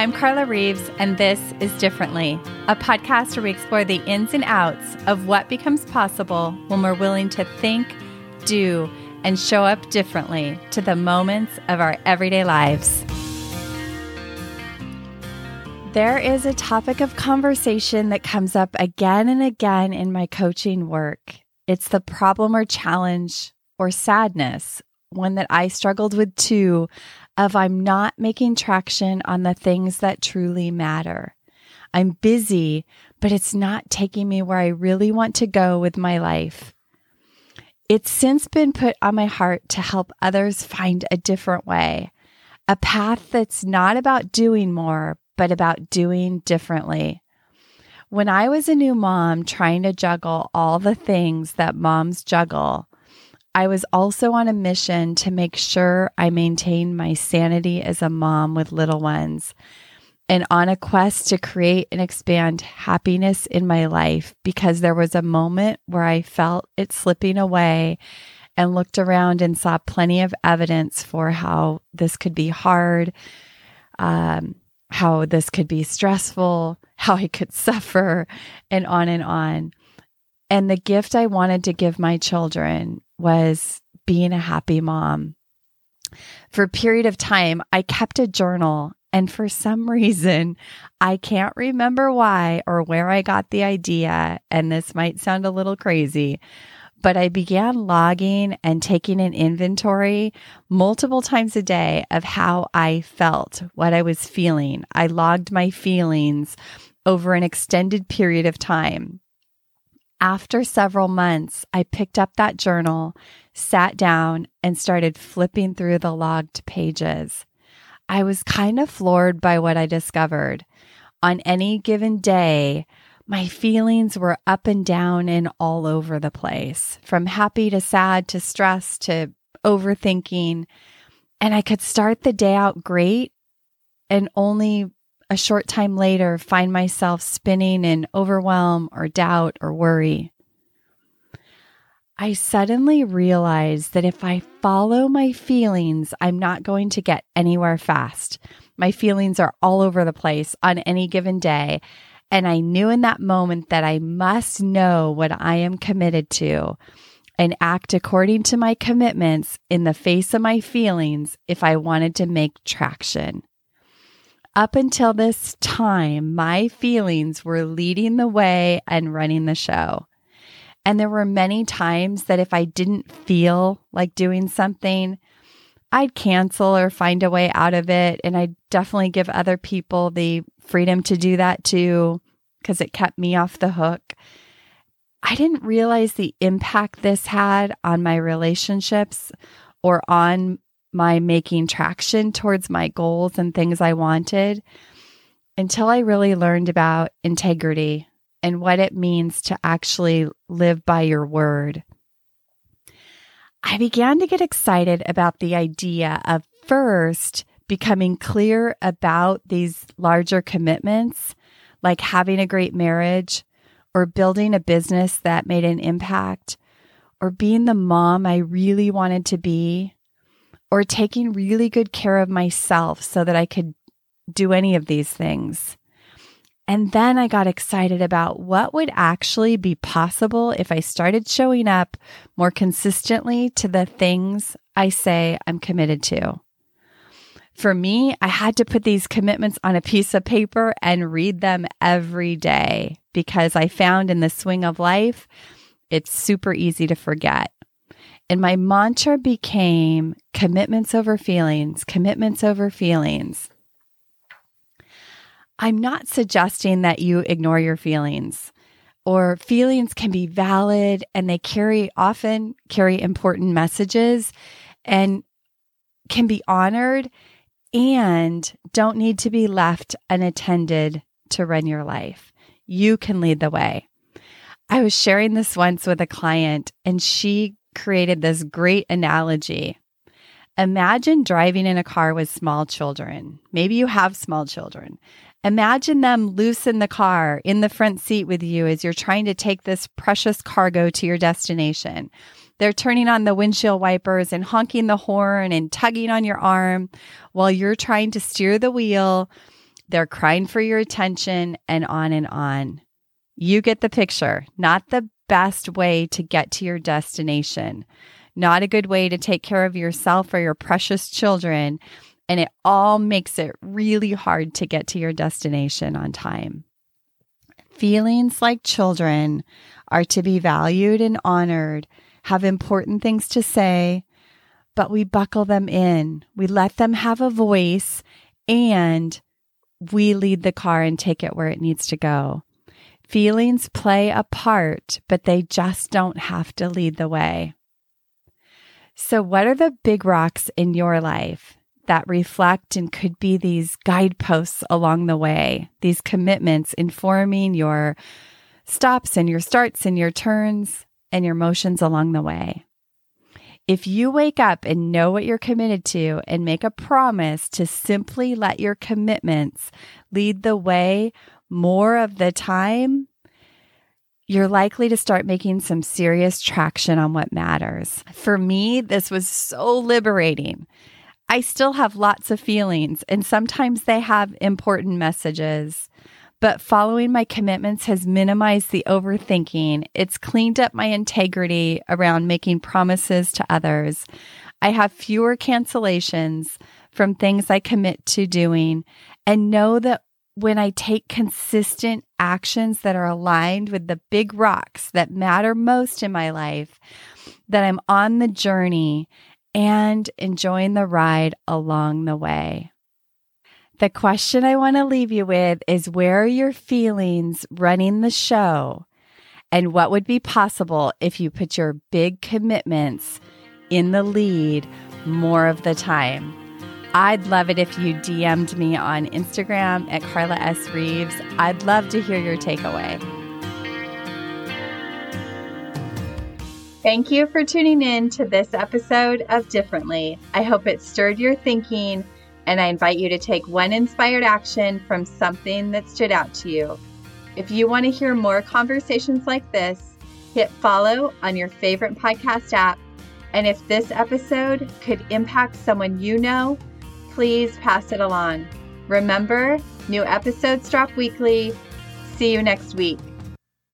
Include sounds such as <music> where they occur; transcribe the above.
I'm Carla Reeves, and this is Differently, a podcast where we explore the ins and outs of what becomes possible when we're willing to think, do, and show up differently to the moments of our everyday lives. There is a topic of conversation that comes up again and again in my coaching work. It's the problem or challenge or sadness, one that I struggled with too, of I'm not making traction on the things that truly matter. I'm busy, but it's not taking me where I really want to go with my life. It's since been put on my heart to help others find a different way, a path that's not about doing more, but about doing differently. When I was a new mom trying to juggle all the things that moms juggle, I was also on a mission to make sure I maintained my sanity as a mom with little ones and on a quest to create and expand happiness in my life because there was a moment where I felt it slipping away and looked around and saw plenty of evidence for how this could be hard, um, how this could be stressful, <laughs> how I could suffer, and on and on. And the gift I wanted to give my children was being a happy mom. For a period of time, I kept a journal. And for some <laughs> reason, I can't remember why or where I got the idea. And this might sound a little crazy, but I began logging and taking an inventory multiple times a day of how I felt, what I was feeling. I logged my feelings over an extended period of time. After several months, I picked up that journal, sat down, and started flipping through the logged pages. I was kind of floored by what I discovered. On any given day, my feelings were up and down and all over the place, from happy to sad to stressed to overthinking. And I could start the day out great and only a short time later find myself spinning in overwhelm or doubt or worry. I suddenly realized that if I follow my feelings, I'm not going to get anywhere fast. My feelings are all over the place on any given day, and I knew in that moment that I must know what I am committed to and act according to my commitments in the face of my feelings if I wanted to make traction. Up until this time, my feelings were leading the way and running the show. And there were many times that if I didn't feel like doing something, I'd cancel or find a way out of it. And I definitely give other people the freedom to do that too, because it kept me off the hook. I didn't realize the impact this had on my relationships or on my making traction towards my goals and things I wanted until I really learned about integrity and what it means to actually live by your word. I began to get excited about the idea of first becoming clear about these larger commitments, like having a great marriage or building a business that made an impact or being the mom I really wanted to be or taking really good care of myself so that I could do any of these things. And then I got excited about what would actually be possible if I started showing up more consistently to the things I say I'm committed to. For me, I had to put these commitments on a piece of paper and read them every day because I found in the swing of life, it's super easy to forget. And my mantra became commitments over feelings, commitments over feelings. I'm not suggesting that you ignore your feelings or feelings can be valid and they carry often carry important messages and can be honored and don't need to be left unattended to run your life. You can lead the way. I was sharing this once with a client and she created this great analogy. Imagine driving in a car with small children. Maybe you have small children. Imagine them loose in the car in the front seat with you as you're trying to take this precious cargo to your destination. They're turning on the windshield wipers and honking the horn and tugging on your arm while you're trying to steer the wheel, They're crying for your attention and on and on. You get the picture. Not the best way to get to your destination, not a good way to take care of yourself or your precious children. And it all makes it really hard to get to your destination on time. Feelings like children are to be valued and honored, have important things to say, but we buckle them in. We let them have a voice and we lead the car and take it where it needs to go. Feelings play a part, but they just don't have to lead the way. So, what are the big rocks in your life that reflect and could be these guideposts along the way, these commitments informing your stops and your starts and your turns and your motions along the way? If you wake up and know what you're committed to and make a promise to simply let your commitments lead the way more of the time, you're likely to start making some serious traction on what matters. For me, this was so liberating. I still have lots of feelings, and sometimes they have important messages. But following my commitments has minimized the overthinking. It's cleaned up my integrity around making promises to others. I have fewer cancellations from things I commit to doing and know that when I take consistent actions that are aligned with the big rocks that matter most in my life, that I'm on the journey and enjoying the ride along the way. The question I want to leave you with is where are your feelings running the show? And what would be possible if you put your big commitments in the lead more of the time? I'd love it if you DM'd me on Instagram at Carla S. Reeves. I'd love to hear your takeaway. Thank you for tuning in to this episode of Differently. I hope it stirred your thinking, and I invite you to take one inspired action from something that stood out to you. If you want to hear more conversations like this, hit follow on your favorite podcast app. And if this episode could impact someone you know, please pass it along. Remember, new episodes drop weekly. See you next week.